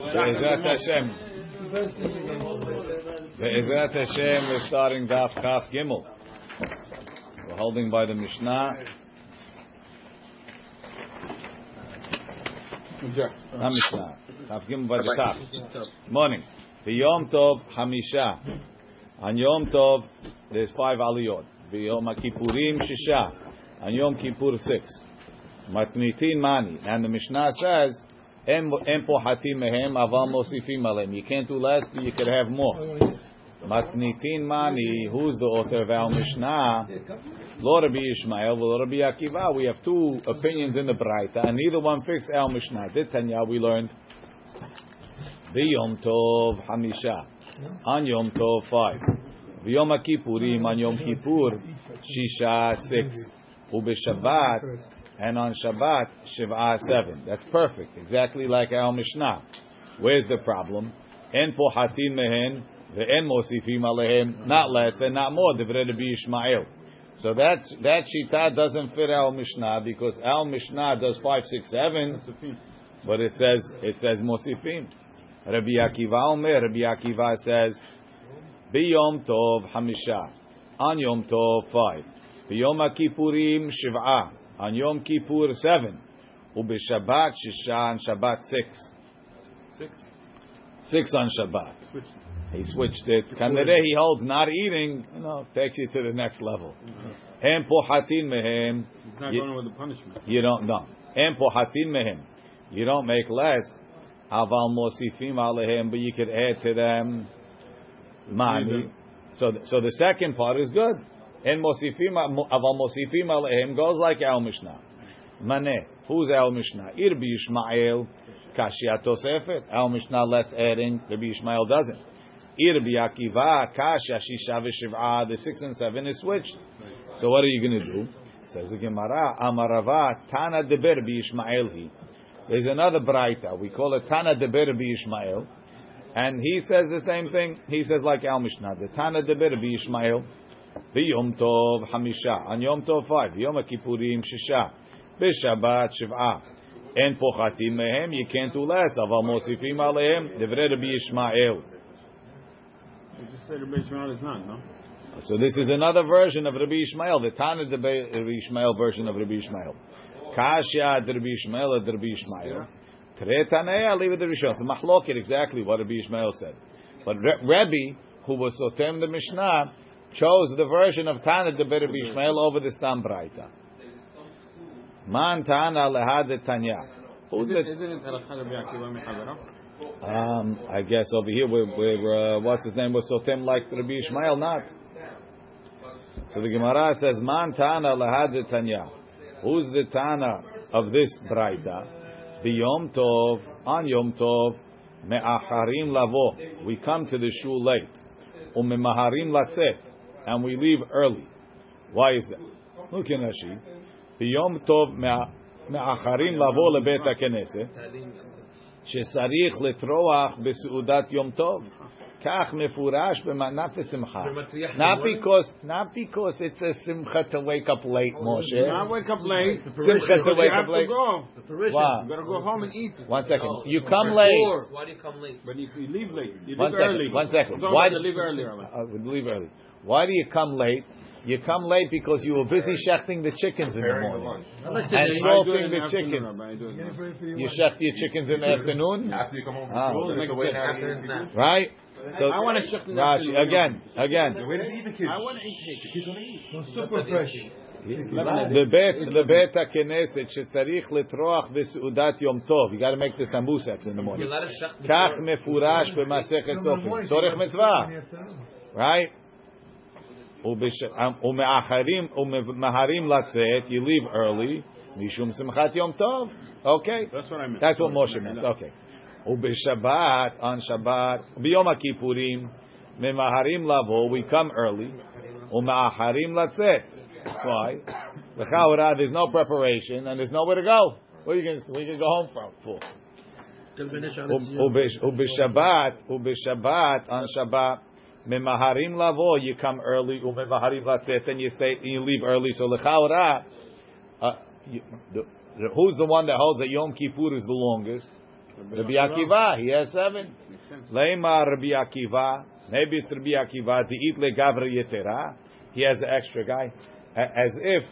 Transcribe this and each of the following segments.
Be'ezrat Hashem. Be'ezrat Hashem, we're starting Daf Kaf Gimel. We're holding by the Mishnah. Not Mishnah. Kaf Gimel by the top. Morning. The Yom Tov Hamisha. On Yom Tov, there's five aliyot. The Yom Kippurim Shisha. On Yom Kippur six. Matnitin Mani. And the Mishnah says, You can't do less, but you could have more. Matnitin mani. Who's the author of our Mishnah? Lo Rabbi Ishmael, Lo Rabbi Akiva. We have two opinions in the Braita, and neither one fits our Mishnah. This Tanya we learned? Yom Tov Hamisha. On Yom Tov five. V'Yom Kippurim on Yom Kippur Shisha six. Ubeshabbat and on Shabbat Shiva seven. That's perfect, exactly like our Mishnah. Where's the problem? En pohatin mehen ve'en mosifim alehem, not less and not more. Divrei Rabbi Ishmael. So that's that shita doesn't fit our Mishnah because our Mishnah does five, six, seven, but it says it says mosifim. Rabbi Akiva Omer. Rabbi Akiva says, Biyom Tov Hamisha, on Yom Tov five, Biyom Kippurim Shiv'ah on Yom Kippur seven, Ubeshabbat Shisha on Shabbat six. Six. Six on Shabbat. He switched it. Kanere he holds not eating, you know, takes you to the next level. Mm-hmm. Hem pohatin mehem. He's not You- going with the punishment. You don't know. Hem pohatin mehem. You don't make less. Aval mosifim alehem, but you could add to them mani. So, so the second part is good. En mosifim aval mosifim alehem goes like our Mishnah. Mane. Who's our Mishnah? Irbi Yishmael. Kashia Tosefet. Our Mishnah less adding. Rabbi doesn't. Irbi Akiva. Kashia Shisha. The six and seven is switched. So what are you going to do? Says the Gemara. Amarava Tana Deber Ishmael he. There's another Braita. We call it Tana Deber Ishmael. And he says the same thing. He says like Al Mishnah. The Tana Deber Ishmael. Yom Tov Hamisha. On Yom Tov five. Yom Kippurim Shisha. B'Shabbat Shiv'a. En pochatim mehem. You can't do less. Aval mosifim alehem. Devrei Rabbi Ishmael. You just said Rabbi Ishmael is not, no? So this is another version of Rabbi Ishmael, the Tana Rabbi Ishmael version of Rabbi Ishmael. Kasha Rabbi Ishmael Rabbi Ishmael. Tretanea leave it to Rishon. So machloket exactly what Rabbi Ishmael said. But Rabbi, who was sotem the Mishnah, chose the version of Tana de Rabbi Ishmael over the Stam Braita. Man Tana lehad Tanya. Who's the it Halakha Rabbi Akiva Mechavera? Um, I guess over here, where, where uh, what's his name was Sotem like Rabbi Ishmael, not. So the Gemara says, Man Tana lahad Tanya. Who's the Tana of this Braita? B'Yom Tov, on Yom Tov, me'acharim lavo. We come to the shul late. U'memaharim latzet And we leave early. Why is that? Look in Rashi. B'Yom Tov me'a- me'acharim lavo lebet HaKnesset. שצריך לטרוח בסעודת יום טוב. כך מפורש במענף ושמחה. Not because, not because it's a simcha to wake up late, Moshe. Not wake up late. Simcha to Because wake you have up late. to go. Wow. You gotta go home and eat. One second. Oh, You come late. Why do you come late? But if you leave late, you One leave second, early. one second. Don't Why- Why leave early, Rabbi? I would leave early. Why do you come late? You come late because you were busy shechting the chickens in the morning. I like to And do- so- I do it Salting in the the afternoon, chickens. Rabbi. I do it in the afternoon. You shecht your chickens in the afternoon, After you come home Ah. from school, that's the way now After you his eat. nap. right? So I want to check the Rashi afternoon. again, again. The way to eat the kids. I want to eat cake. The kids want to eat. super fresh. לבית לבית הכנסת שצריך לטרוח בסעודת יום טוב. You got to make the sambusaks in the You're morning. allowed to shech כך before- מפורש במסכת סופר. צורך מצווה, right? ובש- ומאחרים וממהרים לצאת, you leave early, משום שמחת יום טוב. Okay? That's what I meant. That's what Moshe meant. Okay. ובשבת, on Shabbat, ביום הכיפורים, ממהרים לבוא, we come early, ומאחרים לצאת. Why? לכאורה, there's no preparation and there's nowhere to go. Where you going where you gonna go home from? For? Till finish on וב- its- ובש- ובשבת, ובשבת, on Shabbat, Memaharim lavo, you come early. Umemaharim latzet, and you say you leave early. So lechaura, uh, who's the one that holds that Yom Kippur is the longest? Rabbi Akiva, he has seven. Leima Rabbi Akiva, maybe it's Rabbi Akiva. To eat legavri yetera, he has an extra guy. As if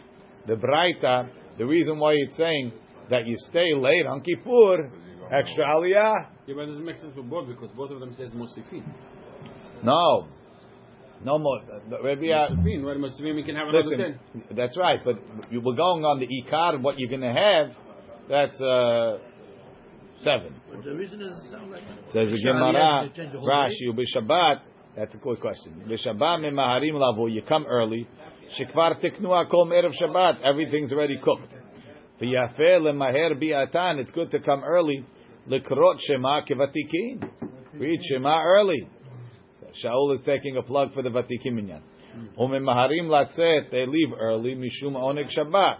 the Braita, the reason why it's saying that you stay late on Kippur, extra aliyah. Yeah, but it doesn't make sense for both because both of them says mosifin. No. No more. Rabbi, uh, Mosifin, right? Mosifin, we can have another listen, ten. that's right, but you were going on the Ikar, what you're going to have, that's uh, seven. But the reason is it sounds like Says the Gemara, aliyah, they change the whole Rashi, B'Shabbat, that's a good question. B'Shabbat memaharim lavu, you come early, shekvar tiknu akom erev Shabbat, everything's already cooked. V'yafeh lemaher bi'atan, it's good to come early, lekrot shema kevatikin. Read Shema early. So Shaul is taking a plug for the Vatikim minyan. Hmm. Umemaharim latzet, they leave early, mishum oneg Shabbat.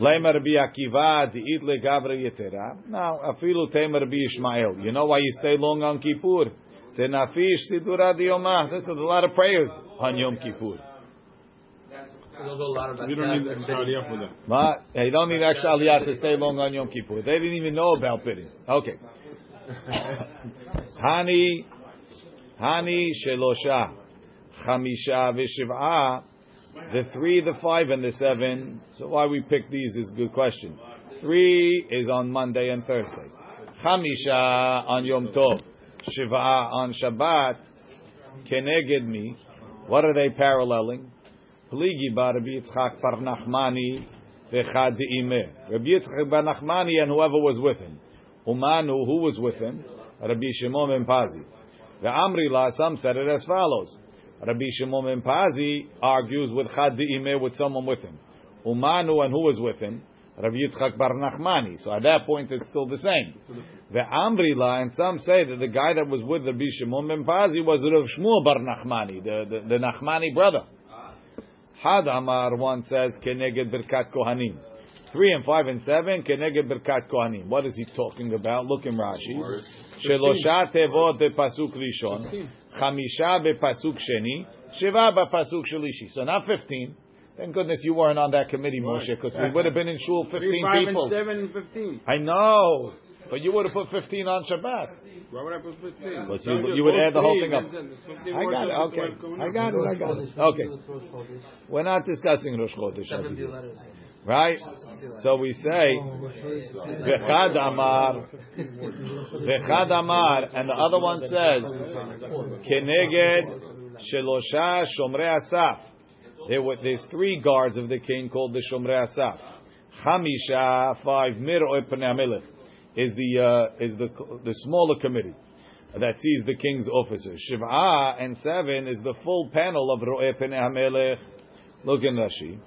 Leimer Rabbi Akiva, Di'it le Gavra Yetera. Now, Afilu Temer Rabbi Ishmael. You know why you stay long on Kippur? Tenafish Sidura Diyomah. This is a lot of prayers on Yom Kippur. There's a lot of We don't need extra aliyah for that. But you don't need extra aliyah to stay long on Yom Kippur. They didn't even know about bidding. Okay. Hani, Hani Shelosha, Chamisha V'Shiv'a. The three, the five, and the seven. So why we pick these is a good question. Three is on Monday and Thursday. Chamisha on Yom Tov. Shiva on Shabbat. Keneged me. What are they paralleling? Pligi bar Rabbi Yitzchak bar Nachmani v'chad. Rabbi Yitzchak bar Nachmani and whoever was with him. Umanu, who was with him? Rabbi Shimon ben Pazi. The Amrila, some said it as follows. Rabbi Shimon ben Pazi argues with Chad imeh with someone with him. Umanu and who was with him? Rabbi Yitzchak bar Nachmani. So at that point it's still the same. The Amrila and some say that the guy that was with Rabbi Shimon ben Pazi was Rav Shmuel bar Nachmani, the, the, the Nachmani brother. Had Amar one says Keneged Birkat Kohanim. Three and five and seven Keneged Birkat Kohanim. What is he talking about? Look in Rashi. Shelosha tevot bepasuk rishon, chamisha bepasuk sheni, shiva bepasuk shelishi. So not fifteen. Thank goodness you weren't on that committee, Moshe, because we would have been in shul Three, fifteen five, people. and seven, and fifteen. I know, but you would have put fifteen on Shabbat. Why would I put fifteen? Because So you- you would add the whole thing up. then it's 15 I got it. Okay, I got it. I got it. Okay, we're not discussing Rosh Chodesh, Seventy letters. Right? So we say. Vechad Amar, Vechad Amar, and the other one says, Keneged Shelosha Shomrei Asaf. There were, there's three guards of the king called the Shomrei Asaf. Chamisha, five, Mir Melech is the uh, is the the smaller committee that sees the king's officers. Shiva and seven is the full panel of Penei HaMelech. Look in Rashi.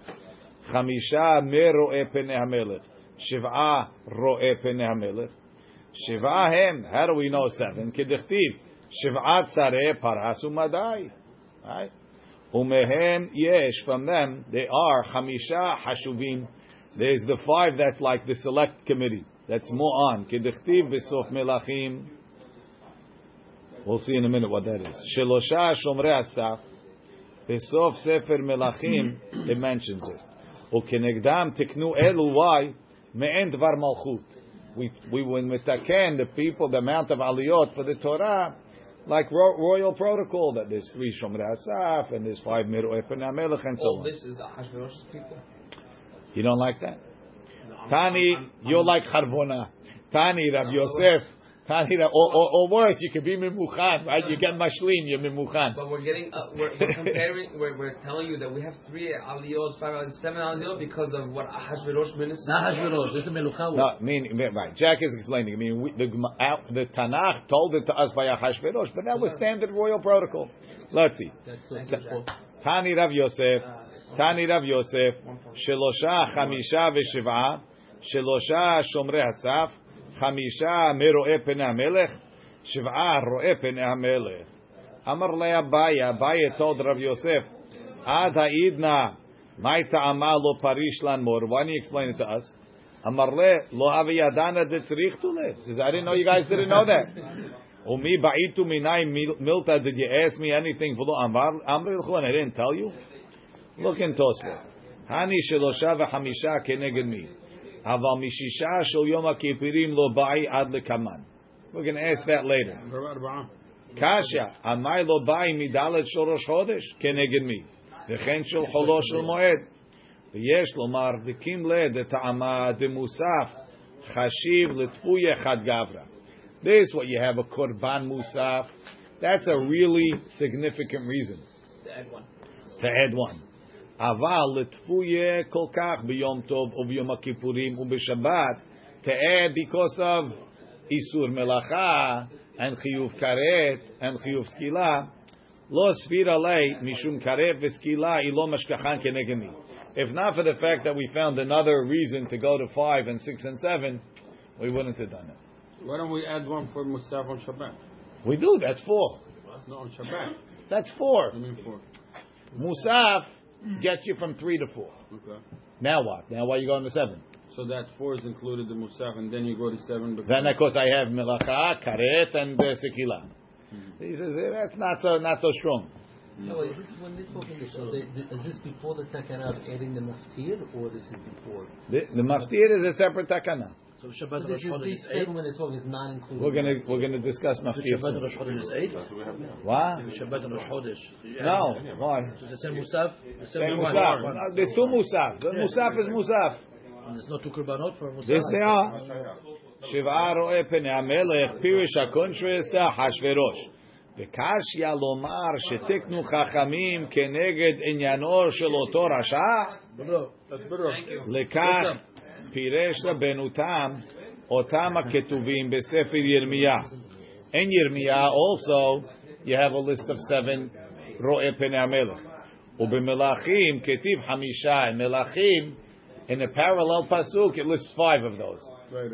Chamisha mir ro'eh penei hamelech. Shiv'a ro'eh penei hamelech. Shiv'a hem. How do we know seven? Kedichtiv. Shiv'a tzareh paras umadai. Right? Umehem yesh. From them, they are chamisha hashuvim. There's the five that's like the select committee. That's more on. Kedichtiv v'sof melachim. We'll see in a minute what that is. Shelosha shomrei asaf. בסוף ספר מלכים, it mentions it. וכנגדם תקנו אלו why? מעין דבר מלכות. We, we will מתקן the people, the amount of aliyot for the Torah, like ro- royal protocol, that there's three Shomrei Asaf, and there's five Miru Epen HaMelech, and so All on. this is Ahashverosh's people. You don't like that? Tani, you're like Charbona. Tani, Rav Yosef. Tani, or, or, or worse, you could be Mimuchan, right? You get Mashlin, you're Mimuchan. But we're getting, uh, we're, we're comparing, we're, we're telling you that we have three aliyot, five aliyot, seven aliyot because of what Ahashverosh minister. Not Hashverosh. This is Melucha. No, mean right. Jack is explaining. I mean, we, the Gema- out- the Tanakh told it to us by Ahashverosh, but that was standard royal protocol. Let's see. Tani Rav Yosef, Tani Rav Yosef, Shelosha Chamisha v'Shiv'a, Shelosha Shomrei Hasaf, Chamisha Meroe Penei HaMelech, Shiv'a Roe Penei HaMelech. Amar le Abaya, Abaya told Yosef, Ad ha'idna, Mai ta'ama lo parish lan mor. Why don't you explain it to us? Yadana de tzrich tu le. He says, I didn't know you guys didn't know that. Ba'itu minai mil- milta, did you ask me anything lo amar? Amri l'chon, I didn't tell you? Look in Tosfot. Hani shelosha v'chamisha keneged mi. We're going to ask that later. Kasha amai lo bai midalet shorosh chodesh keneged mi v'chen shel cholo shel moed v'yesh lomar v'kim le deta'ama demusaf chashiv letfuye chad gavra. This is what you have a korban musaf. That's a really significant reason to add one. To add one. אבל לתפויה כל כך ביום טוב וביום הכיפורים ובשבת, תהא because of איסור מלאכה, אין חיוב כרת, אין חיוב סקילה. לא סביר עלי משום כרת וסקילה היא לא משכחן כנגד מי. If not for the fact that we found another reason to go to five and six and seven, we wouldn't have done it. Why don't we add one for Musaf on Shabbat? We do, that's four. No, on Shabbat. That's four. I mean four. Musaf gets you from three to four. Okay. Now what? Now why are you going to seven? So that four is included the Musaf, and then you go to seven. because- Then of course I have melacha, karet, and uh, sekila. He says eh, that's not so not so strong. No, is this when they're talking this? So they, they, is this before the takana of adding the maftir, or this is before? The, the maftir is a separate takana. So So Shabbat this Rosh is Chodesh these is eight. seven when they're talking is not included. We're gonna we're gonna discuss maftir Shabbat soon. Rosh Chodesh is eight. What? Shabbat Rosh Chodesh. No, why? So it's the same musaf. The same Same one. musaf. One. No, There's two musaf. The musaf is musaf. And there's no two kurbanot for musaf. This they are. שבעה רואה פני המלך, פירוש הקונטרסט אחשוורוש. וקשיא לומר שתקנו חכמים כנגד עניינו של אותו רשע? Bro, That's better. לכך פירש רבנו תם אותם הכתובים בספר ירמיה. In ירמיה also you have a list of seven רואה פני המלך. ובמלאכים כתיב חמישה. In מלאכים, in a parallel pasuk, it lists five of those.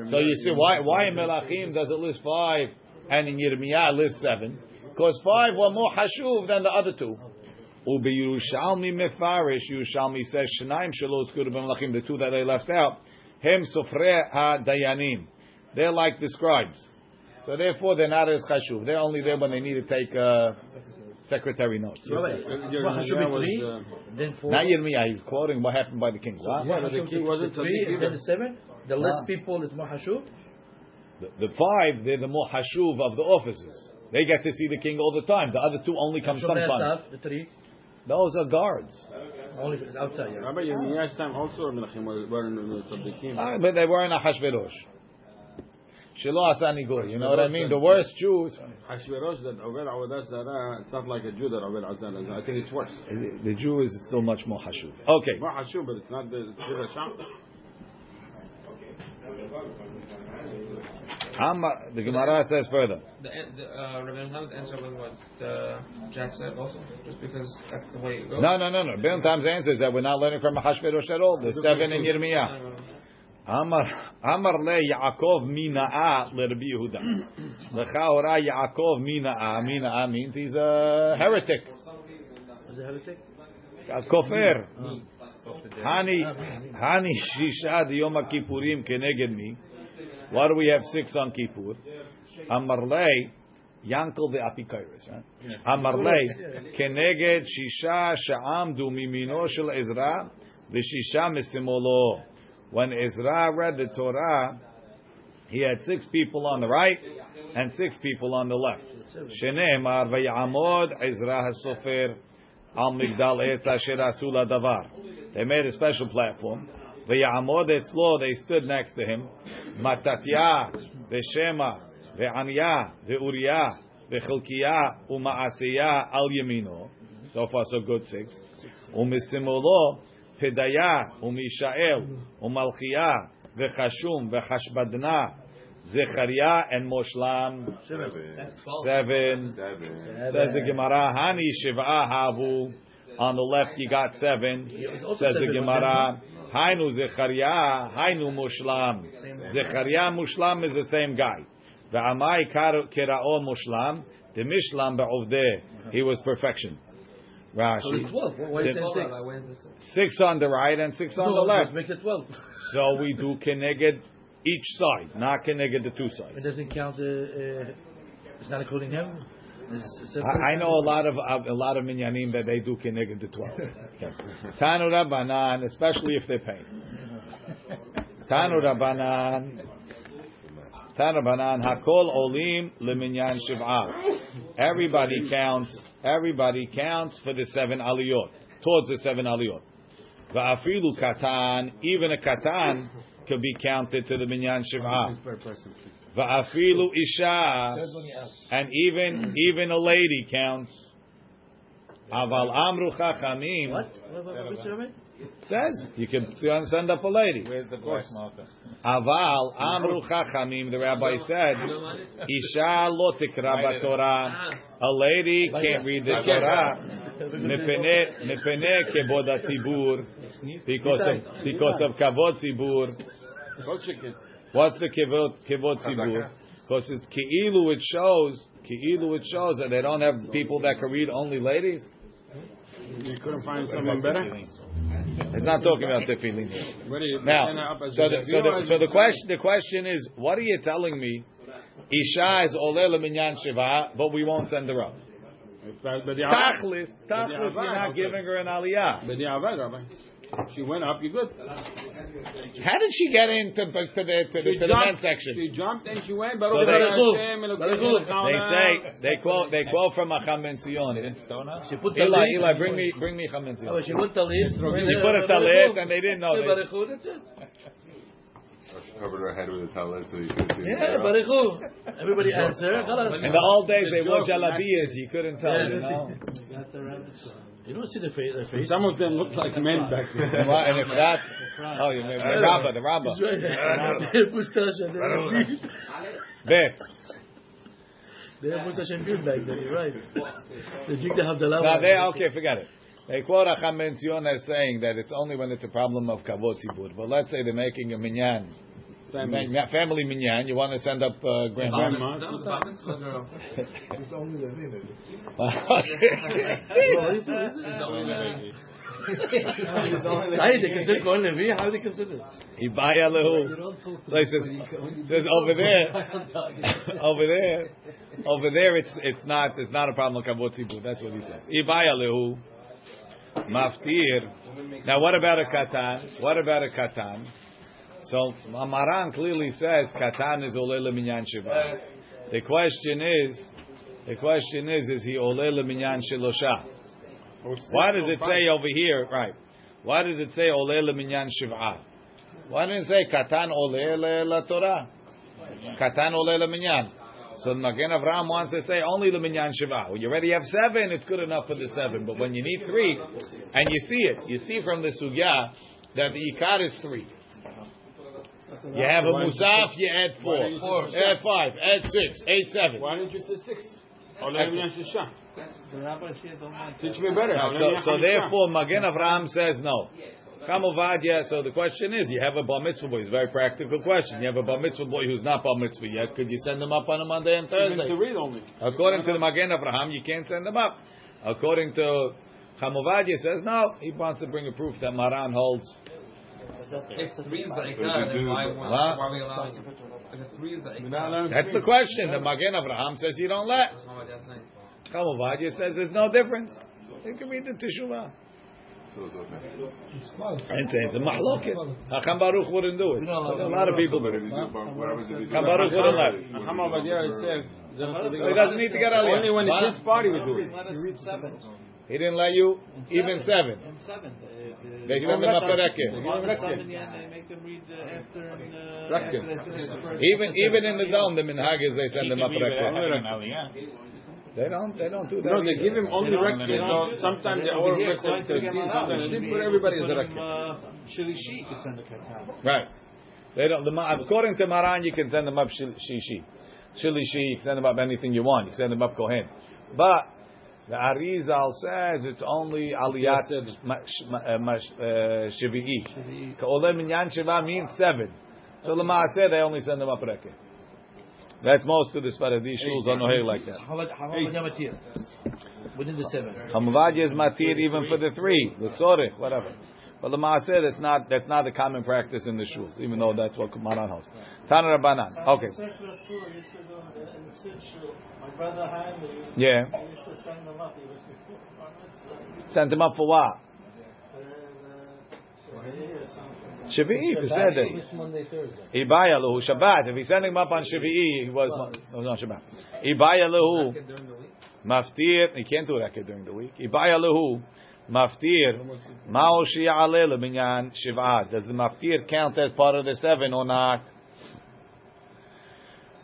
So you see why why in Melachim does it list five and in Yirmiyah it lists seven? Because five were more hashuv than the other two. Ubiyushalmi mefarish Yerushalmi says Shnaim shelo uzkuru b'melachim the two that they left out. Hem sofre ha-dayanim. They're like the scribes. So therefore they're not as hashuv. They're only there when they need to take uh, secretary notes. Rabbi, Yirmiyah should be three, then four. Not Yirmiyah. He's quoting what happened by the king. What? Yeah, but the king wasn't three, and then the seven. The less Ah. people is more hashuv. The, the five, they're the more hashuv of the officers. They get to see the king all the time. The other two only come sometimes. The three, Those are guards. only if it's outside. Yeah. Rabbi Yirmiyah's time also Melachim were were in the tzaddikim. Ah, but they weren't a Hashverosh. Shelo asa nigur. You know what I mean? The worst Jews. Hashverosh that Oved Avodah Zarah, it's not like a Jew that Oved Avodah Zarah. I think it's worse. The, the Jew is still much more hashuv. Okay. More Hashuv, but it's not the it's still a sham. Amma, the Gemara says further. The, the uh, Rabbi Ham's answer was what uh, Jack said also, just because that's the way it goes. No, no, no, no. Ben Tam's answer is that we're not learning from a Hashverosh at all. The seven in Yirmiyah. Amar Amar le Yaakov mina'a le Rabbi Yehuda. Lechaora Yaakov mina'a. Mina'a means he's a heretic. Is a heretic? A kofer. Hani, Hani Shisha Yom Kippurim keneged mi. Why do we have six on Kippur? Amarlei, Yankel the Apikairis, right? Amarlei, keneged Shisha Sha'amdu mimino shel Ezra, v'shisha misimolo. When Ezra read the Torah, he had six people on the right and six people on the left. Shene'emar v'yamod Ezra hasofer al migdal etz asher asu davar. They made a special platform. V'yamod etzlo, they stood next to him. Matatya, v'shema, v'anya, v'uriah, v'chilkiah, u'ma'asiyah al yamino. So far, so good. Six. U'misimolo, pedaya, u'mishael, u'malchiyah, v'chashum, v'chashbadna, Zechariah and Moshlam. That's twelve. Seven. Says the Gemara, Hani Shiva Havu. On the left, you got seven. Says the Gemara, Hainu Zechariah, Hainu Mushlam. Zechariah Mushlam is the same guy. Ve'amai Kerao Mushlam, the Mishlam Be'ovdeh. He was perfection. Rashi. So Rashi. it's twelve. Why are you The- saying six? Rabbi, where's the six? Six on the right and six on the left. Makes it twelve. So we do keneged each side, not keneged the two sides. It doesn't count. Uh, uh, it's not including him. It's separate. I, I know a lot of a lot of minyanim that they do keneged the twelve. Tanu Rabbanan, especially if they're paying. Tanu Rabbanan. Tanu Rabbanan. Hakol olim leminyan shiv'ah. Everybody counts. Everybody counts for the seven aliyot. Towards the seven aliyot. Va'afilu katan. Even a katan could be counted to the minyan shiv'ah. Per person. Va'afilu isha. And even even a lady counts. Aval amru chachamim. What? What about Mr. Rabbi? Says you can send up a lady. Where's the black marker? Aval amru chachamim. The rabbi said, "Isha lo tikra Torah." A lady can't read the Torah. Mipene mipene kebod hatzibur. Because of because of kavod tzibur. Go chicken. What's the kibbutz? Because it's keilu. It shows keilu. It shows that they don't have people that can read only ladies. You couldn't find someone better? It's not talking about tefillin. Now, end up as so the, so the, so the question the question is, what are you telling me? Isha is oleh minyan shiva, but we won't send her up. Tachlis, tachlis, you're not giving her an aliyah. But the Avad, Rabbi. She went up, you're good. How did she get into to the to the, to the men's section? She jumped and she went. So Baruch they- They say they quote they quote from a Chamen She put Eli, talit. Eli, bring me bring me Chamen Oh, she put talit. She put a talit and they didn't know. Yeah, They, Baruch Hu, that's it. Oh, covered her head with a towel so you couldn't see Yeah, the Baruch Everybody answer. Khalas. in the old days, they The wore jalabiyas. You couldn't tell, you know. You don't see the face. The face. Some of them looked like men back then. And what- and if that, oh, you mean the rabba, the rabba. That's. They have mustache and they have beard. Beth. They have mustache and beard back then. You're right. They drink the Havdalah. Now they okay, forget it. They quote Acham Ben Zion as saying that it's only when it's a problem of kavod tzibur. But let's say they're making a minyan, Family. min- family minyan. You want to send up uh, grandma. Grandma. No, the bar mitzvah girl. Hey, they consider Kohen Levi? How do they consider it? Ibaya lehu. So he says, says over there, over there, over there, it's it's not it's not a problem of kavod tzibur. That's what he says. Ibaya lehu. Maftir. Now, what about a katan? What about a katan? So Amaran clearly says katan is oleh leminyan shiva. The question is, the question is, is he oleh leminyan shelosha? Why does it say over here, right? Why does it say oleh leminyan shiva? Why didn't it say katan oleh le la Torah? Katan oleh leminyan. So the Magen Avraham wants to say only the minyan shiva. When you already have seven, it's good enough for the seven. But when you need three, and you see it, you see from the sugya that the ikar is three. You have a musaf, you add four. You Add five, add six, eight, seven. Why didn't you say six? Teach me better. So, so therefore, Magen Avraham says no. Chamovadia. So the question is, you have a bar mitzvah boy. It's a very practical question. You have a bar mitzvah boy who's not bar mitzvah yet. Could you send him up on a Monday and Thursday? to read only. According to the Magen Avraham, you can't send them up. According to Chamovadia, says no. He wants to bring a proof that Maran holds. If three is the ikar, then why, What? why, why are we allowing? If three is the ikar, That's the question. The Magen Avraham says you don't let. that's not what they're saying. Chamovadia says there's no difference. You can read the Teshuvah. So it's okay. And it's a mahloket. Hacham Baruch wouldn't do it. A lot of people But do if you do, but what happens if you do? Hacham Baruch wouldn't let it. Chacham Ovadia said. So he doesn't need to get aliyah. Only when What? it's his party we do it. He didn't let you even seven. seven. They send them up a rekke. make them read after Even even in the dome, the minhag is they send them up a rekke. They don't they don't do that. No, they either. give him only records. So sometimes they all records 13, sometimes they didn't put everybody as a record. Shilishi can send the katan. Right. They don't. The, according to Maran, you can send them up shil- shishi, shilishi. You can send them up anything you want. You can send them up kohen. But the Arizal says it's only aliyat ma- sh- ma- uh, ma- shvi'i. Uh, Ka'oleh minyan shiva means seven. So Lamaaseh they only send them up rekke. That's most of the Sfaradi shuls are noheg like that. How about how about Yamatir? Within the seven. Hamavadia is matir even for the three, the sorich, whatever. But the Maaseh, that's not that's not a common practice in the shuls, even though that's what Maran holds. Tana Rabbanan. Okay. My brother Haim Yeah. he send them up. Was before. Sent him up for what? The, the Shavi'i, he said that. Which Monday, Thursday? Ibaya lehu Shabbat. If he's sending him up on Shavi'i, he was no, oh, no Shabbat. Ibaya lehu During the week. maftir. He can't do racket during the week. Ibaya lehu maftir. Mao shi'aleh leminyan shiv'at. Does the maftir count as part of the seven or not?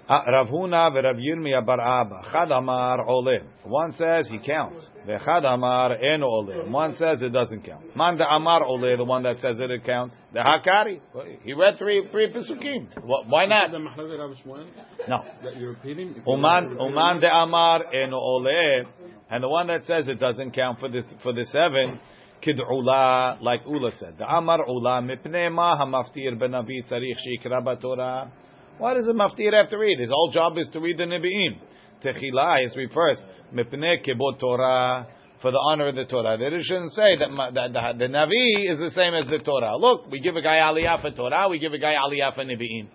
Rav Huna v'Rav Yirmiyah bar Abba. Chad amar oleh. One says he counts. V'chad amar en oleh. One says it doesn't count. Man de amar oleh, the one that says it, it counts. The Hakari. He read three three pesukim. Wh- Why not? The Mahlavi Rav Shmuel No. that you're repeating. Uman Uman de Amar en ole, and the one that says it doesn't count for the for the seven. Kid ula, like Ula said, the Amar ula mipnei ma hamaftir benavi tzarich shikra batorah. Why does the maftir have to read? His whole job is to read the Nebi'im. Techila is refers mipnei kibot Torah for the honor of the Torah. They shouldn't say that, ma- that the, the Navi is the same as the Torah. Look, we give a guy aliyah for Torah, we give a guy aliyah for Nebi'im.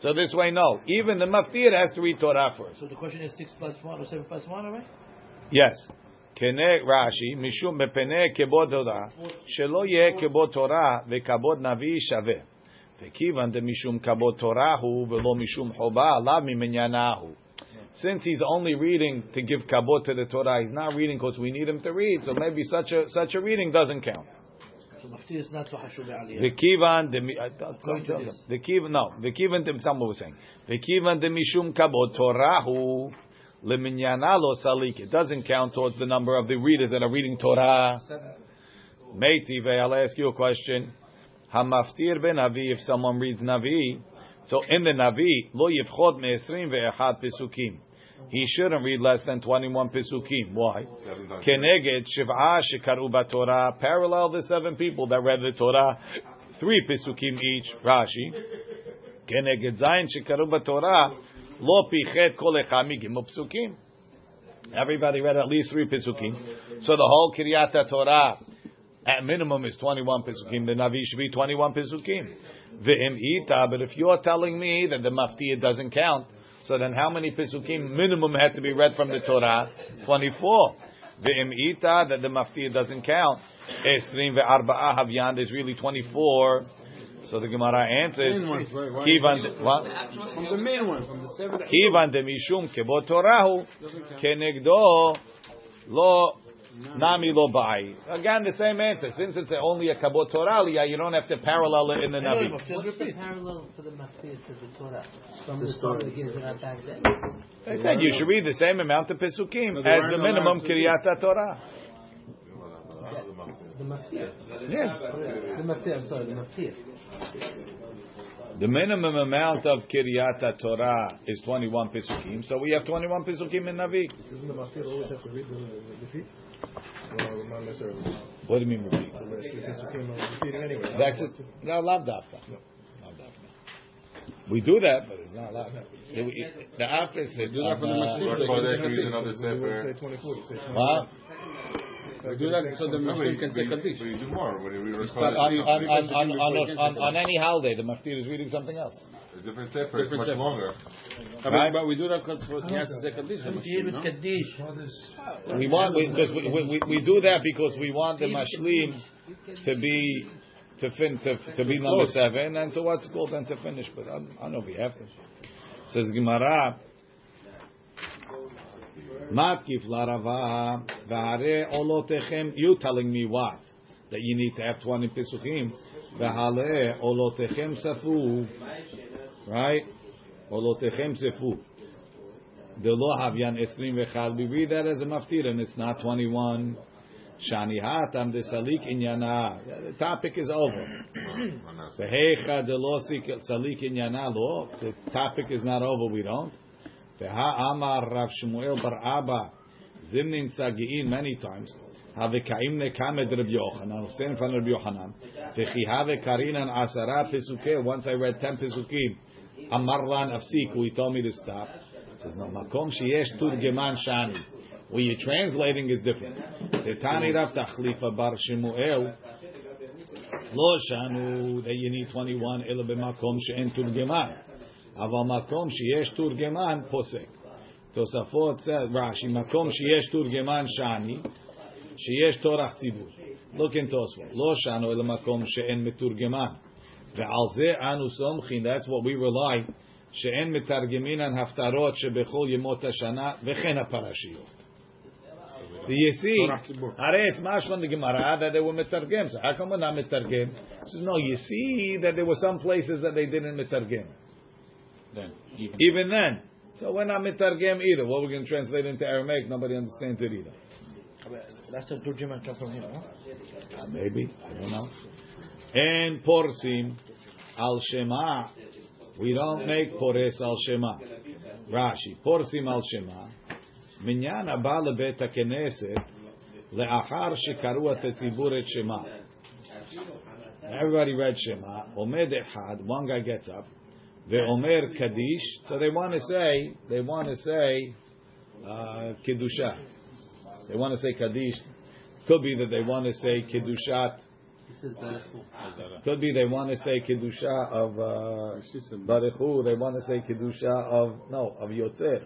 So this way, no. Even the maftir has to read Torah first. So the question is six plus one or seven plus one, all right? Yes. כנה רש"י, משום מפני כבוד תורה, שלא יהיה כבוד תורה וכבוד נביא שווה. since he's only reading to give kabot to the Torah, he's not reading because we need him to read. So maybe such a such a reading doesn't count. the v'kivan uh, no v'kivan someone was saying v'kivan demishum kabot torahu leminyanalo salik. It doesn't count towards the number of the readers that are reading Torah. Meiti, I'll ask you a question. Hamaftir ben Navi, if someone reads Navi, so in the Navi, lo yivchot me'esrim ve'echad pesukim. He shouldn't read less than 21 pesukim. Why? Keneged shiv'ah shekaru Torah, parallel the seven people that read the Torah, three pesukim each. Rashi. Keneged zayin shekaru Torah, lo pichet kol echad migimel pesukim. Everybody read at least three pesukim. So the whole Kiryat Torah, at minimum is 21 pesukim. The Navi should be 21 pesukim. V'im ita, but if you're telling me that the maftia doesn't count, so then how many pesukim minimum had to be read from the Torah? 24. V'im ita, that the maftia doesn't count. Esrim ve'arba'ah havyan, there's really 24. So the Gemara answers, From the main one, from the. Kivan de mishum kebo Torahu, kenegdo lo nami lo bai. Again, the same answer. Since it's only a kabot Torah aliyah, you don't have to parallel it in the Navi. What's the parallel for the Mafsir to the Torah? From the Torah that gives it back then? I said you should read the same amount of pesukim But as the minimum allowed to kiryat Torah. The Mafsir. Oh, yeah. The Mafsir, I'm sorry, the Mafsir. The minimum amount of kiryat Torah is 21 pesukim, so we have 21 pesukim in Navi. Doesn't the maftir always have to read the, the defeat? Well, not necessarily. What do you mean repeat? The rest of the Pesukim are repeating anyway. That's it. No, lav dafka. We do that, but it's not lav dafka. We- The opposite. do that for the of, uh, Mashiach. Rosh Chodesh, we read another sefer. say 24, say 21. What? We do that so the No, mashlim can say but you- Kaddish. but you do more when you read Rosh But on, on, on, on, on, on, on any holiday, the maftir is reading something else. A different sefer, it's much sefer. longer. But- Right. But we do that because he has to say Kaddish. the Maftir mashlim. Kaddish. We want because we, we, we, we do that because we want the mashlim to be to fin to, to be number seven and to what's called and to finish. But I, I don't know if we have to. Says Gemara. Matkif larava v'hare olotechem. You telling me what? That you need to have twenty pesukim. V'hare olotechem safu. Right? Olotechem safu. The lo havyan esrim v'chal. We read that as a maftir, and it's not twenty-one. Shani hatam the salik inyana. The topic is over. Vehecha de lo salik inyana lo. The topic is not over. We don't. Amar Rav Shmuel bar Abba zimnin sagiin many times. Have kaim nekamed Rabbi Yochanan. Stand in front of Rabbi Yochanan. Vechi have karinan asara pesuke. Once I read ten pesukim. Amarlan afsiku. He told me to stop. He says no. Makom sheyesh turgeman shani. Where you're translating is different. Tetani Rav Tachlifa bar Shmuel. Lo shanu that you need 21 ela b'makom she'en turgeman. Aval makom sheyesh turgeman posek. Tosafot says Rashi makom sheyesh turgeman shani. שיש טורח ציבור. Look in Tosfot. לא שנו אלא מקום שאין מתורגמן. ועל זה אנו סומכים, that's what we rely, שאין מתרגמינן הפטרות שבכל ימות השנה וכן הפרשיות. So you see, הרי it's mashman the Gemara that they were metargem. So how come we're not metargem? So no, you see that there were some places that they didn't metargem. Then, even. Even then. So we're not metargem either. What we're going to translate into Aramaic, nobody understands it either. That's a Turjuman come from here, huh? Uh, maybe, I don't know. And porsim al shema. We don't make pores al shema. Rashi, porsim al shema. מניין הבא לבית הכנסת לאחר שקראו את הציבור את שמע. Everybody read Shema. Omed Echad, one guy gets up. Ve'omer Kaddish. So they want to say, they want to say uh, Kedusha. They want to say Kaddish. Could be that they want to say Keddushat. This is Barachu. Could be they want to say Kedusha of uh, Baruchu. They want to say Kedusha of, no, of Yotzer.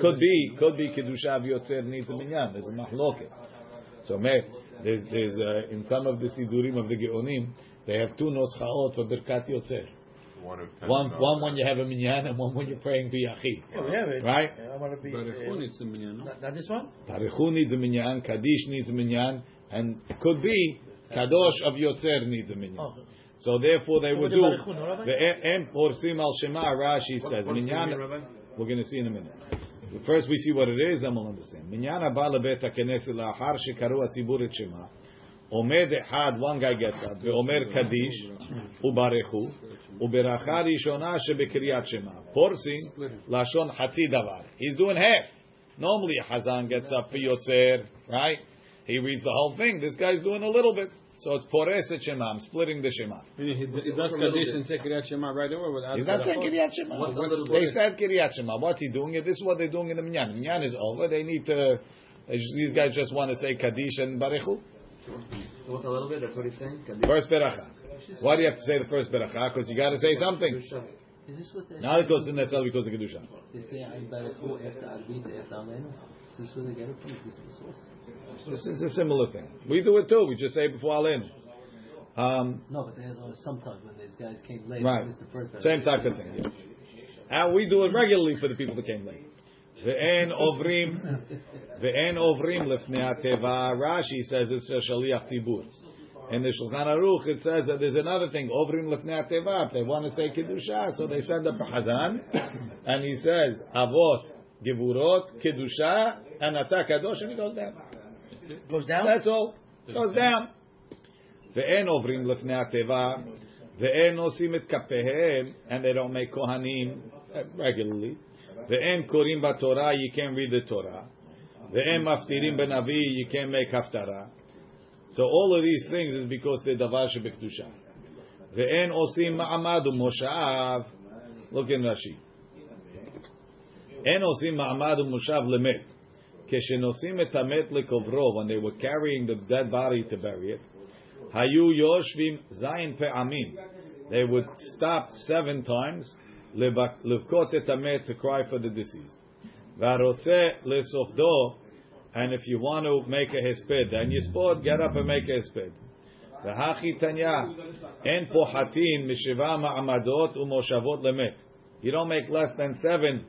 Could be, could be Kedusha of Yotzer needs a minyan. There's a mahloket. So may, there's, there's uh, in some of the Sidurim of the Geonim, they have two noschaot for Birkat Yotzer. One of ten. One, one when you have a minyan and one when you're praying B'yachid. Yeah, we have it. Right? Yeah, I want to be. Baruch Uh, needs some minyan, not, not this one? Tarichu needs a minyan, Kaddish needs a minyan, and could be Kadosh of Yotzer needs a minyan. Oh, So therefore they So would do. about Baruch Hu, no, porsim al shema. Rashi says minyan. We're going to see in a minute. First we see what it is, then we'll understand. Minyan haba lebet hakeneset la'achar shekaru hatzibur et shema. Omed echad, one guy gets up, ve'omer kaddish, ubarechu, uberacha rishona shebekriyat shema. Porsim, lashon hatzi davar. He's doing half. Normally a Hazan gets up for Yotzer, right? He reads the whole thing. This guy's doing a little bit. So it's pores et shema. I'm splitting the shema. Meaning he, he does Kaddish and say Kiryat Shema right away without He's not saying Barachot. Kiryat Shema. What's They said Kiryat Shema. What's he doing? This is what they're doing in the Minyan. Minyan is over. They need to. These guys just want to say Kaddish and Barechu. So what's a little bit? That's what he's saying. Kaddish. First beracha. Why do you have to say the first beracha? Because you got to say something. Is this what they Now it goes in necessarily because of kedusha. They say I'm Barachu after Arvit after Amen. Is this where they get it from? Is this the source? This is a similar thing. We do it too. We just say before Alenu. Um, No, but there's always sometimes when these guys came late. Right. It was the first Same type of thing. yeah. And we do it regularly for the people that came late. Ve'en ovrim, ve'en ovrim lefnei ateva. Rashi says it's a shaliach tzibur. In the Shulchan Aruch, it says that there's another thing. Ovrim lefnei ateva. If they want to say kedusha, so they send up a hazan, and he says avot, gevurot, kedusha, and ata kadosh, and he goes down. Goes down? That's all. Goes down. ואין עוברים לפני התיבה, ואין עושים את כפיהם, and they don't make kohanim uh, regularly, ואין קוראים בתורה, you can't read the Torah, ואין מפטירים בנביא, you can't make הפטרה. So all of these things is because they're דבר שבקדושה. ואין עושים מעמד ומושב, look in Rashi. אין עושים מעמד ומושב למת. כשנושאים את המת לקוברו, when they were carrying the dead body to bury it, היו יושבים זין פעמים. They would stop seven times לבק- לבכות את המת to cry for the deceased. והרוצה לסופדו, and if you want to make a hesped, then יספוד, get up and make a hesped. והכי תניא, אין פוחתין משבע מעמדות ומושבות למת. You don't make less than seven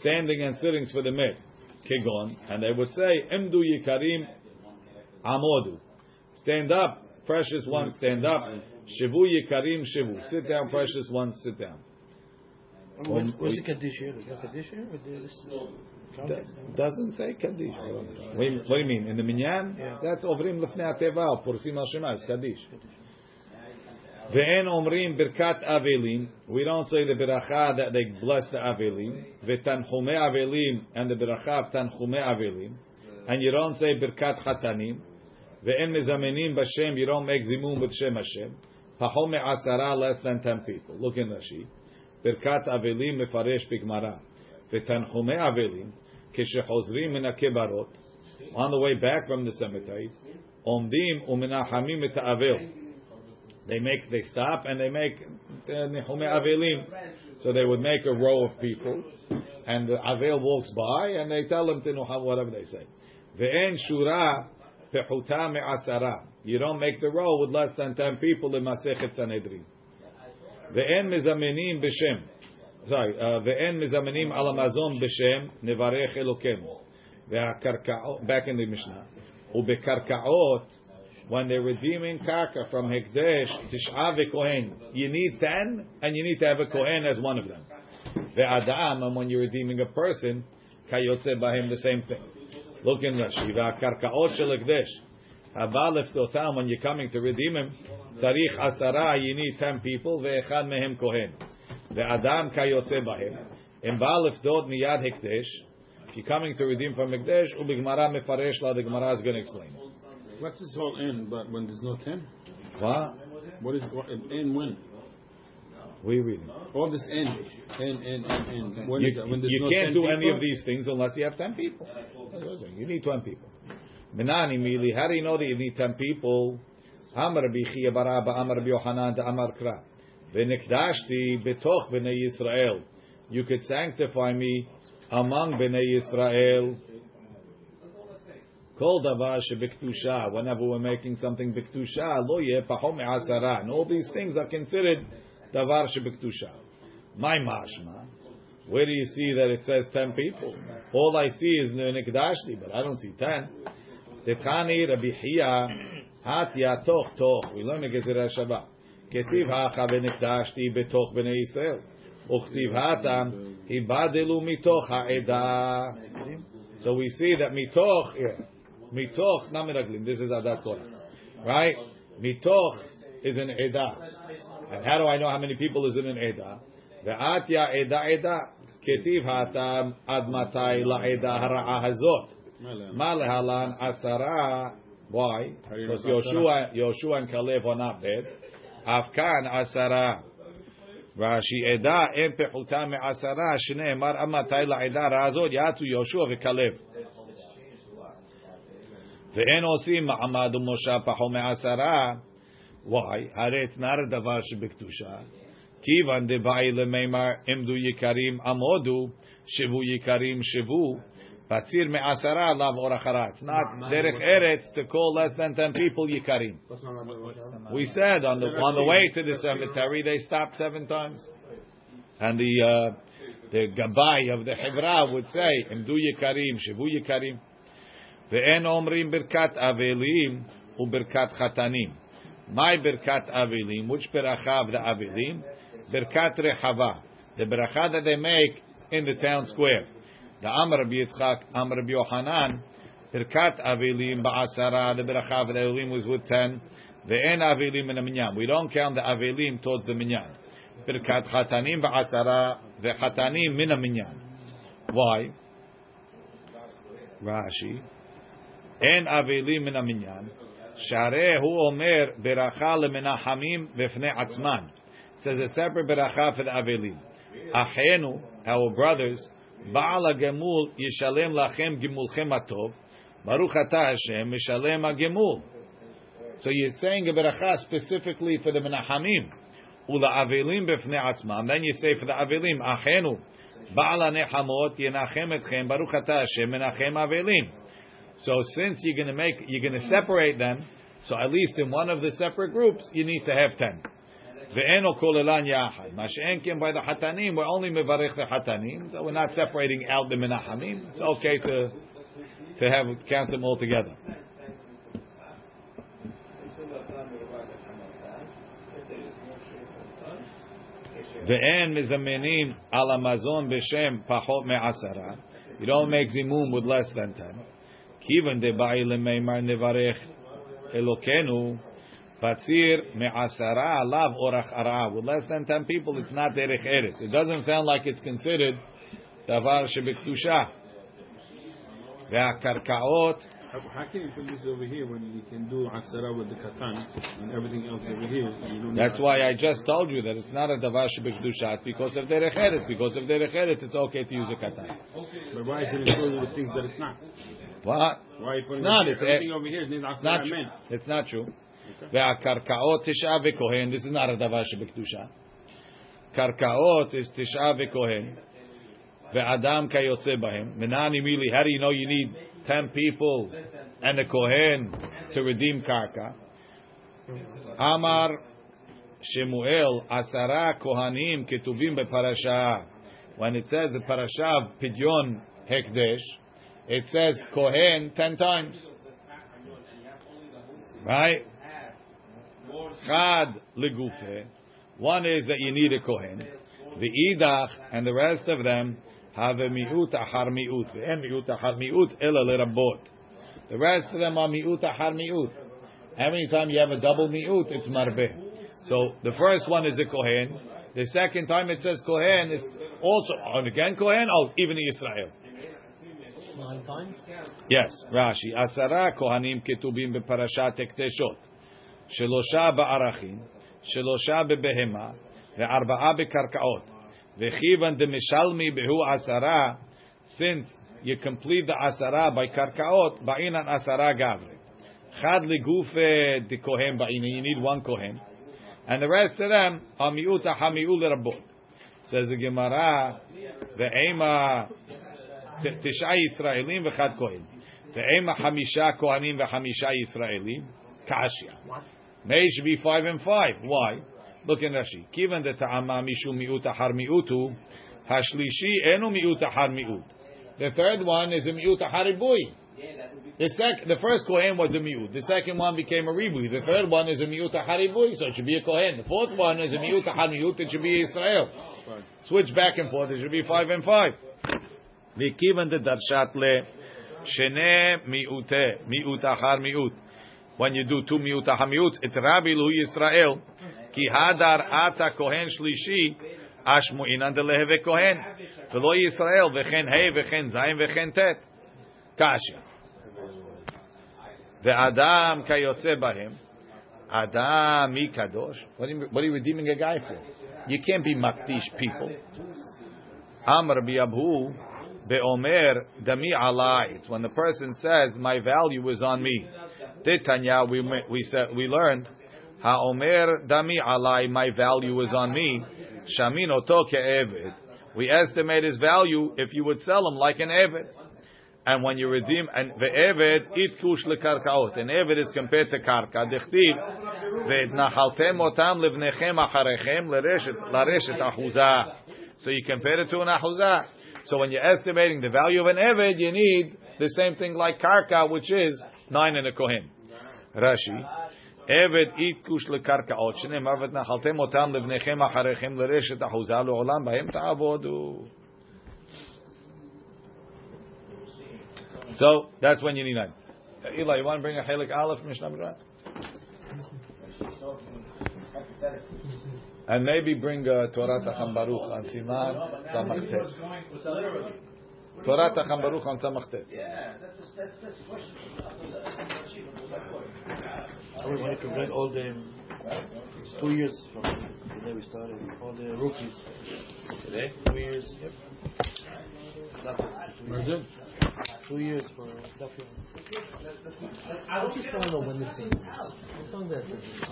standing and sittings for the מת. כגון, and they would say, עמדו יקרים עמודו. Stand up, precious one, stand up. Shivu yikarim shivu. Sit down, precious one, sit down. Where's, where's the Kaddish here? Is that Kaddish here? With this, doesn't say Kaddish. What do you mean? In the Minyan? Yeah. That's Ovrim lefne Ateva, or Porsim Hashemah, is Kaddish. Ve'en omrim birkat avelim. We don't say the beracha that they bless the avelim. Ve'tanchume avelim and the beracha of tanchume avelim. And you don't say birkat chatanim. Ve'en mezamenim b'shem. You don't make zimun with shem Hashem. Pachom asara less than ten people. Look in Rashi. Birkat avelim mefaresh bigmara. Ve'tanchume avelim. On the way back from the cemetery, omdim umenachamim et avil. They make, they stop and they make uh, nichume avelim. So they would make a row of people, and the avil walks by, and they tell them to nuham whatever they say. Ve'en shura pechuta me'asara. You don't make the row with less than ten people in Masechet Sanhedrin. Ve'en mezamenim b'shem. Sorry, ve'en mezamenim al hamazon b'shem nevarech. Ve'akarka'ot, back in the Mishnah. Ubekarka'ot, when they're redeeming karka from Hekdesh, Tish'a ve'kohen. You need 10, and you need to have a kohen as one of them. Ve'adam, and when you're redeeming a person, kayotze bahem, the same thing. Look in Rashi. Ve'akarka'ot shel Hekdesh. Haba leftotam, when you're coming to redeem him, tzarich asara, you need 10 people, ve'echad mehem kohen. Kayotze bahem. Im ba leftot miyad Hekdesh, if you're coming to redeem from Hekdesh, ubigmara mefaresh la, the Gemara is going to explain. What's this whole end? But when there's no ten, What? what is what, end when? We reading. All this end, end, end, end, end. When You, is that? When there's you no can't 10 do any of these things unless you have 10 people. That's what I'm saying. You need 10 people. Menani mili, how do you know that you need 10 people? Amar bichi baraba, Amar Yohanan, da Amar Kra. V'nikdashti betoch b'nei Yisrael. You could sanctify me among b'nei Yisrael. Kol davar shebektusha. Whenever we're making something bektusha, lo yeh pachom me'asara. And all these things are considered davar shebektusha. My mashma. Where do you see that it says ten people? All I see is Nikdashti, but I don't see ten. Tekani Rabbi Hiya Hat Yatoch Toch. We learn the Gezerah Shavah. Ketiv Hacha Benikdashti Betoch Bnei Yisrael. Uchtiv Hatam Hibadelu Mitoch Ha'eda. So we see that Mitoch, yeah, Mitoch Namiraglim. This is Adat Torah, right? Mitoch is an Eda. And how do I know how many people is in an Eda? Ve'atya Eda Eda. Ketiv Hatam Ad Matai La'eda Hara'a Hazot. Ma lehalan asara. Why? How do you know Because Yoshua, Yoshua and Caleb are not bad. Afkan asara. Rashi eda en pechuta me asara shne mar amatai la'eda razod yatu Yoshua v'Kalev. ואין עושים מעמד ומושב פחו מעשרה. Why? הרי את נר דבר שבקדושה. כיוון דבאי למימר עמדו יקרים עמודו, שבו יקרים שבו. Patzir me'asara lav or achara. It's not derech eretz to call less than 10 people yikarim. We said on the on the way to the cemetery they stopped seven times, and the uh, the gabai of the hevra would say imdu yikarim shivu yikarim, ve'en omrim birkat avelim uberkat chatanim. My birkat avelim, which beracha of the avelim? Birkat rechava, the beracha that they make in the town square. The Amr Rabbi Yitzchak, Amr Rabbi Yohanan, Birkat Avilim Ba'asara, the Beracha of the Avilim was with 10. The En Avilim in the Minyan. We don't count the Avilim towards the Minyan. Birkat Chatanim Ba'asara, the Chatanim min Minyan. Why? Rashi. En Avilim min Minyan. Shareh hu omer beracha lemenachamim v'fnei atzman. Says a separate beracha for the Avilim. Achenu, our brothers, Baal Gemul Yishalem Lachem Gimulchem Atov. Baruch Atah Hashem Mishalem Gemul. So you're saying a beracha specifically for the Menachamim. Ula Avelim Befnei Atzmam. Then you say for the Avelim, Achenu. Baal Nechamot Yenachem Etchem Baruch Atah Hashem Menachem Avelim. So since you're going to make, you're going to separate them. So at least in one of the separate groups, you need to have ten. Ve'eno kolelan yachad. Mash'enkim by the hatanim, we're only mevarech the hatanim, so we're not separating out the menachamim. It's okay to to have count them all together. Ve'en mizamenim al amazon b'shem pachot me'asara. You don't make zimum with less than ten. Kivan deba'i lemeimar nevarech elokenu. Patzir me'asara lav orach ara. With less than ten people, it's not derech eretz. It doesn't sound like it's considered davar shebektusha. Ve'akarkaot. How, can you put this over here when you can do asara with the katan and everything else over here? You That's why I just told you that it's not a davar shebektusha. It's because of derech eretz. Because of derech eretz, it's okay to use a katan. But why is it included with things that it's not? What? Why are you putting It's not, it's everything over here is It's not true. It's not true. והקרקעות תשעה וכהן, this is not a דבר שבקדושה. קרקעות is תשעה וכהן, ואדם כיוצא בהם. מנעני מילי, how do you know you need 10 people and the kohen to redeem karka. Amar Shemuel asara kohanim ketuvim beparasha. When it says the parasha of Pidyon Hekdesh, it says kohen ten times. Right? Chad legufe. One is that you need a kohen. The idach and the rest of them have a miut ahar miut. Ve'en miut ahar miut ela lerabot. The rest of them are miut ahar miut. Every time you have a double miut, it's marbe. So the first one is a kohen. The second time it says kohen is also and again kohen. Oh, even in Israel. Nine times? Yes, Rashi. Asara kohanim ketubim beparashat ekteshot. שלושה בערכים, שלושה בבהמה, וארבעה בקרקעות. וכיוון דמשלמי בהו עשרה, since you complete the עשרה by קרקעות, בעינן עשרה גברי. חד לגוף דכהן בעינן, you need one kohen. And the rest of them are מיעוט החמיעו לרבות. Says the Gemara, ואימה תשעה ישראלים ואחד כהן. ואימה חמישה כהנים וחמישה ישראלים, קשיא. May should be five and five. Why? Look in Rashi. Kivan de ta'ama mishu mi'ut ahar mi'utu, hashlishi enu mi'ut ahar mi'ut. The third one is a mi'ut ahar ribui. The sec, the first kohen was a mi'ut. The second one became a ribui. The third one is a mi'ut ahar ribui, so it should be a kohen. The fourth one is a mi'ut ahar mi'ut. It should be Israel. Switch back and forth. It should be five and five. V'kivan de darshat le shene mi'ute mi'ut ahar mi'ut when you do two miut hamiut, it Rabbi Lu Yisrael, ki hadar ata kohen shlishi, ashmu inan de leheve kohen, velo Yisrael, vechen hey, vechen zayin, vechen tet. Kasha. Ve'adam kayotze bahem, Adam kadosh. What are, you, redeeming a guy for? You can't be makdish people. Amr bi Abu be'omer dami alai. It's when the person says, my value is on me. Tanya, we we said we learned Haomer dami alai, my value is on me. Shamin oto ke'eved. We estimate his value if you would sell him like an eved. And when you redeem and the eved it kush lekarkaot. An eved is compared to karka. Dichtiv ve'nachaltem otam livnechem acharechem lareshet ahuzah. So you compare it to an ahuzah. So when you're estimating the value of an eved, you need the same thing like karka, which is nine in a kohen. Rashi. Eved kush acharechem ta'avodu. So that's when you need nine. Uh, Eli, you want to bring a Halik Aleph Mishnah And maybe bring a Torah Tacham Baruch on Siman Torah Tacham Baruch on Samachtet. Yeah, that's that's that's the question. We wanted to bring all the two years from the day we started, all the rookies. Today? Two years, yep. Where's it? Two years for definitely. I was just trying to win the same. We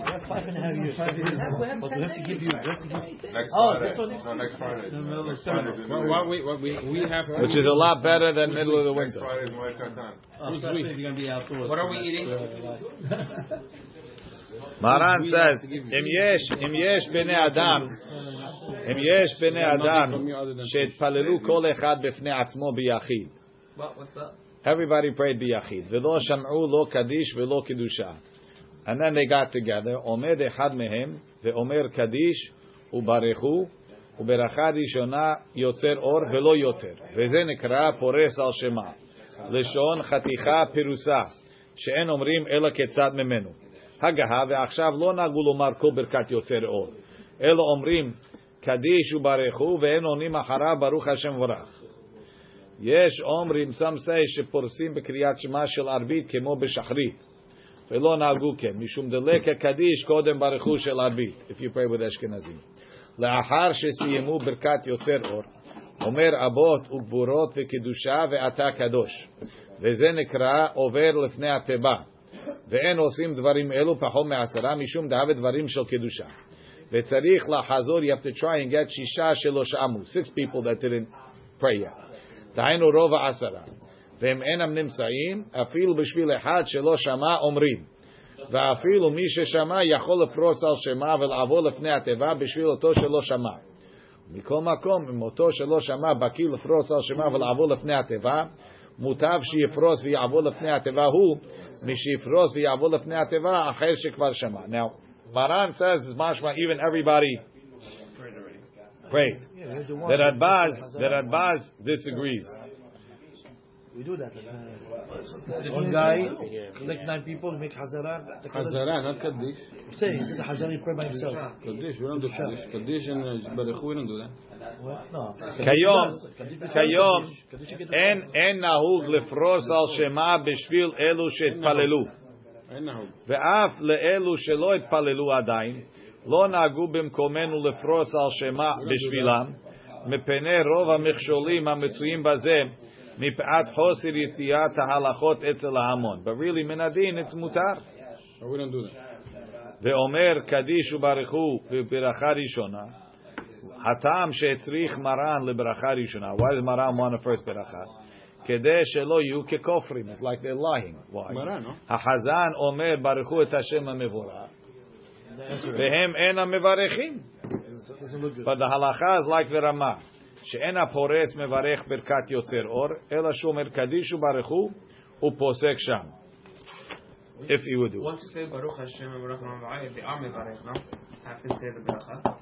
have five and a half years. Five years. We have, we have to give you. Next oh, Friday. this one next, no, next Friday. No, no, next Friday. Well, we, well, we, we have Which is a lot better than middle of the winter. Next Friday is my turn. Who's week? What are we eating? Maran says, "Im yesh, im yesh bnei Adam, im yesh bnei Adam, she'etpalelu kol echad b'fnei atzmo biyachid." What, what's that? Everybody prayed biyachid. V'lo sham'u lo kadish v'lo kedusha. And then they got together. Omed echad mehem ve'omer kadish ubarechu uberacha rishona yotzer or v'lo yoter. וזה נקרא פורס על שמה. לשון חתיכה פירוסה, שאין אומרים אלא כצד ממנו. הגהה, ועכשיו לא נהגו לומר כל ברכת יוצר אור, אלא אומרים קדיש וברכו, ואין עונים אחריו ברוך השם וברך. יש אומרים, some say, שפורסים בקריאת שמע של ערבית כמו בשחרית, ולא נהגו כן, משום דלקה קדיש קודם ברכו של ערבית, if you pray with אשכנזים. לאחר שסיימו ברכת יוצר אור, אומר אבות וגבורות וקדושה ואתה קדוש, וזה נקרא עובר לפני התיבה, ואין עושים דברים אלו פחות מעשרה, משום דהווה דברים של קדושה. וצריך לחזור, you have to try and get שישה שלא שעמו, six people that didn't pray yet. דהיינו רוב העשרה. והם אינם נמצאים, אפילו בשביל אחד שלא שמע אומרים. ואפילו מי ששמע יכול לפרוס על שמה ולעבור לפני התיבה בשביל אותו שלא שמע. מכל מקום, אם אותו שלא שמע בקיא לפרוס על שמה ולעבור לפני התיבה, מוטב שיפרוס ויעבור לפני התיבה הוא, משיפרוס ויעבור לפני התיבה אחר שכבר שמע. Now, Maran says, mashma, even everybody prayed. Yeah, we do one. The Radbaz, the Radbaz disagrees. We do that. Uh, one guy, collect nine people, make hazara. the color- Hazara, not Kaddish. I'm saying, he says hazara, he pray by himself. Kaddish, we don't do Kaddish. Kaddish and uh, Baruch, we don't do that. What? No. כיום, Kaddish- כיום, Kaddish you get the- אין, אין נהוג לפרוס על שמה בשביל אלו שהתפללו. אין נהוג. ואף לאלו שלא התפללו עדיין, לא נהגו במקומנו לפרוס על שמה בשבילם, מפני רוב המכשולים המצויים בזה, מפאת חוסר יציאת ההלכות אצל ההמון. But really, מן הדין, it's מותר. ואומר קדיש וברכו בברכה ראשונה, הטעם שהצריך מרן לברכה ראשונה, why does מרן want to first ברכה? כדי שלא יהיו ככופרים, it's like they're lying. לא? החזן אומר ברכו את השם המבורך, והם אין המברכים. Doesn't look good. But the halacha is like the Rama, שאין הפורס מברך ברכת יוצר אור, אלא שהוא אומר קדיש וברכו, הוא פוסק שם. If he would do it. Once you say Baruch Hashem and Baruch Hashem, they are mevarech, no? Have to say the bracha.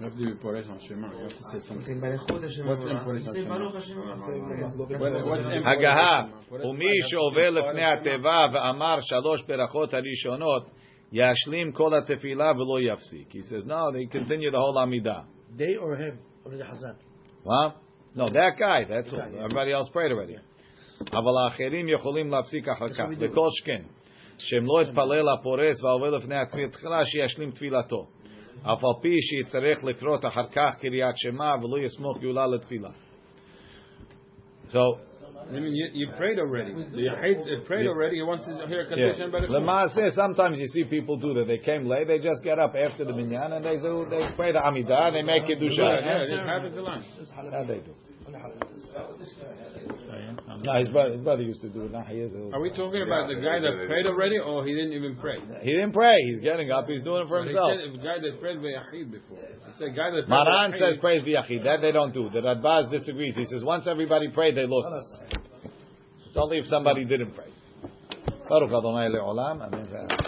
You have to be Poresh on Shema. You have to say You something. say Baruch Hashem What's and in You say Baruch Baruch Hashem and What- What's in הגהה, Poresh? ומי שעובר לפני התיבה ואמר שלוש ברכות הראשונות, ישלים כל התפילה ולא יפסיק. He says, no, they continue the whole עמידה. They or him? Or the hazan? What? No, that guy, that's all. Everybody else prayed already. אבל האחרים יכולים להפסיק אחר כך, לכל שכן. שהם לא יתפלל הפורס והעובר לפני התפילה, שישלים תפילתו. אף על פי שיצטרך לקרות אחר כך קריאת שמע ולא יסמוך גאולה לתפילה. So, I mean, you, you prayed already. The Yahid uh, prayed already. He wants to hear Kaddish Yeah. and Baruch. Lema'aseh, sometimes you see people do that. They came late, they just get up after the minyan and they do, they pray the Amidah, they make Yeah, Kiddusha. yeah, it happens a lot. Yeah, they do. No, his brother, his brother used to do it. Now he is. Are we talking about the guy that prayed already, or he didn't even pray? He didn't pray. He's getting up. He's doing it for But he himself. said a guy that prayed Yahid before. He said guy that Maran says praise v'yachid. That they don't do. The Radbaz disagrees. He says once everybody prayed, they lost it. It's only if somebody didn't pray. Baruch Adonai le'olam. Amen.